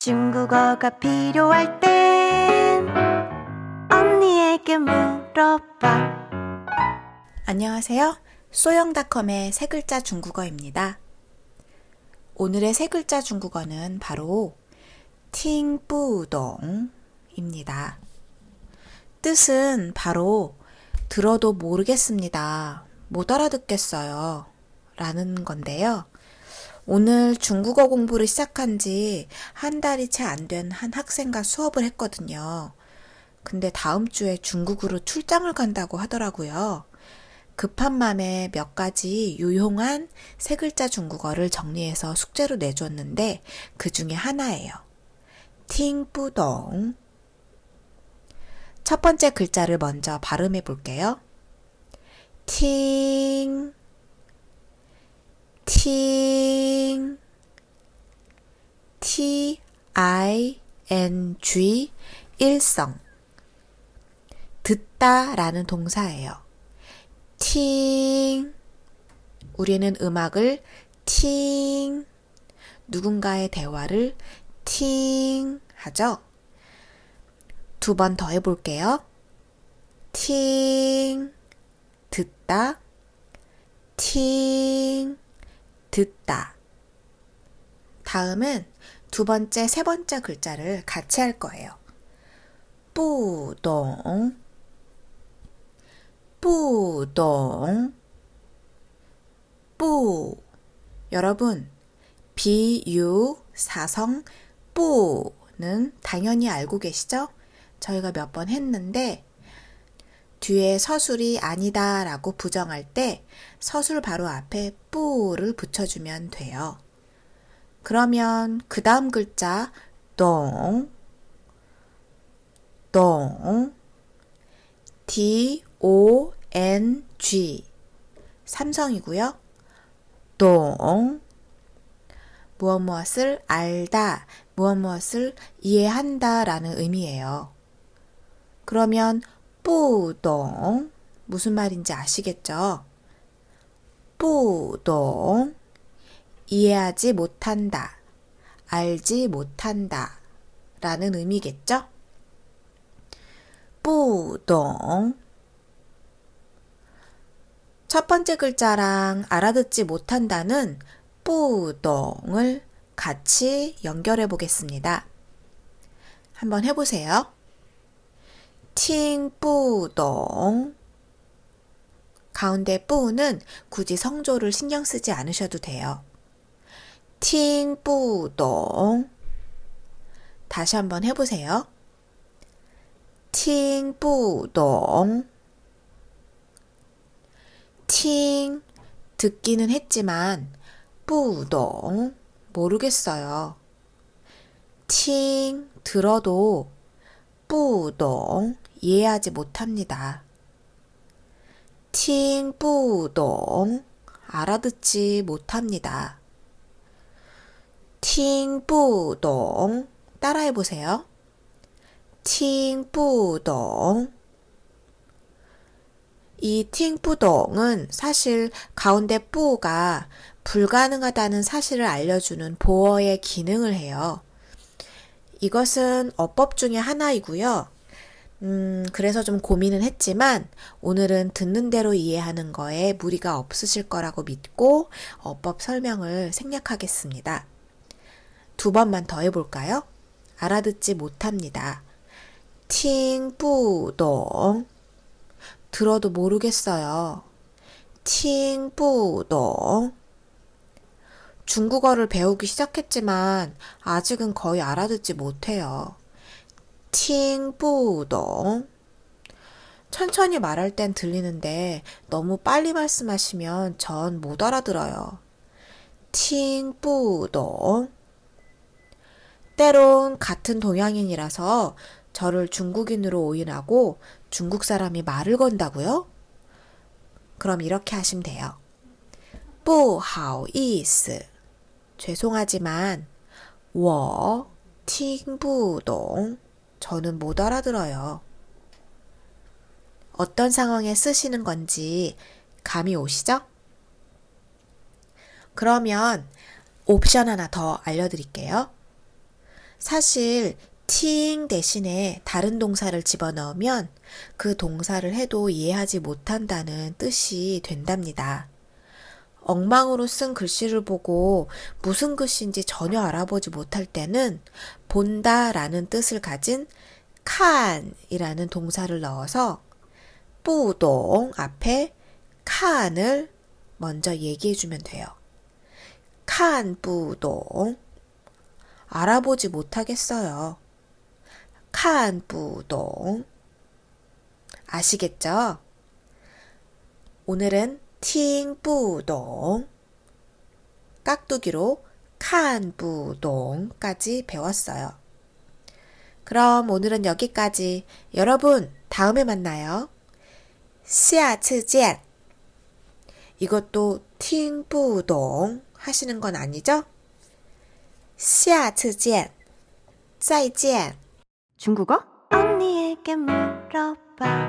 중국어가 필요할 땐 언니에게 물어봐. 안녕하세요. 소영닷컴의 세 글자 중국어입니다. 오늘의 세 글자 중국어는 바로 팅뿌동입니다. 뜻은 바로 들어도 모르겠습니다. 못 알아듣겠어요. 라는 건데요. 오늘 중국어 공부를 시작한 지 한 달이 채 안 된 한 학생과 수업을 했거든요. 근데 다음 주에 중국으로 출장을 간다고 하더라고요. 급한 맘에 몇 가지 유용한 세 글자 중국어를 정리해서 숙제로 내줬는데 그 중에 하나예요. 팅뿌동. 첫 번째 글자를 먼저 발음해 볼게요. 팅, 팅, t, i, n, g, 일성. 듣다 라는 동사예요. 팅. 우리는 음악을 팅. 누군가의 대화를 팅 하죠. 두 번 더 해볼게요. 팅. 듣다. 팅. 듣다. 다음은 두 번째, 세 번째 글자를 같이 할 거예요. 뿌동. 뿌동. 뿌. 여러분, 비유, 사성, 뿌는 당연히 알고 계시죠? 저희가 몇 번 했는데, 뒤에 서술이 아니다 라고 부정할 때 서술 바로 앞에 뿌를 붙여주면 돼요. 그러면 그 다음 글자 동, 동, D, O, N, G 삼성이고요. 동, 무엇 무엇을 알다, 무엇 무엇을 이해한다 라는 의미예요. 그러면 뿌동 무슨 말인지 아시겠죠? 뿌동 이해하지 못한다, 알지 못한다 라는 의미겠죠? 뿌동 첫 번째 글자랑 알아듣지 못한다는 뿌동을 같이 연결해 보겠습니다. 한번 해보세요. 팅뿌동 가운데 뿌는 굳이 성조를 신경 쓰지 않으셔도 돼요. 팅뿌동 다시 한번 해보세요. 팅뿌동 팅 듣기는 했지만 뿌동 모르겠어요. 팅 들어도 뿌동 이해하지 못합니다. 팅뿌동 알아듣지 못합니다. 팅뿌동 따라해 보세요. 팅뿌동 이 팅뿌동은 사실 가운데 뿌가 불가능하다는 사실을 알려주는 보어의 기능을 해요. 이것은 어법 중에 하나이고요. 음, 그래서 좀 고민은 했지만 오늘은 듣는 대로 이해하는 거에 무리가 없으실 거라고 믿고 어법 설명을 생략하겠습니다. 두 번만 더 해볼까요? 알아듣지 못합니다. 팅뿌동 들어도 모르겠어요. 팅뿌동 중국어를 배우기 시작했지만 아직은 거의 알아듣지 못해요. 팅뿌동 천천히 말할 땐 들리는데 너무 빨리 말씀하시면 전 못 알아들어요. 팅뿌동 때론 같은 동양인이라서 저를 중국인으로 오인하고 중국 사람이 말을 건다고요? 그럼 이렇게 하시면 돼요. 不好意思. 죄송하지만 我听不懂. 저는 못 알아들어요. 어떤 상황에 쓰시는 건지 감이 오시죠? 그러면 옵션 하나 더 알려드릴게요. 사실 팅 대신에 다른 동사를 집어넣으면 그 동사를 해도 이해하지 못한다는 뜻이 된답니다. 엉망으로 쓴 글씨를 보고 무슨 글씨인지 전혀 알아보지 못할 때는 본다 라는 뜻을 가진 칸이라는 동사를 넣어서 뿌동 앞에 칸을 먼저 얘기해 주면 돼요. 칸 뿌동 알아보지 못하겠어요. 칸 뿌동 아시겠죠? 오늘은 팅 뿌동 깍두기로 칸 뿌동까지 배웠어요. 그럼 오늘은 여기까지. 여러분, 다음에 만나요. 下次见. 이것도 팅 뿌동 하시는 건 아니죠? 下次见. 再见. 중국어? 언니에게 물어봐.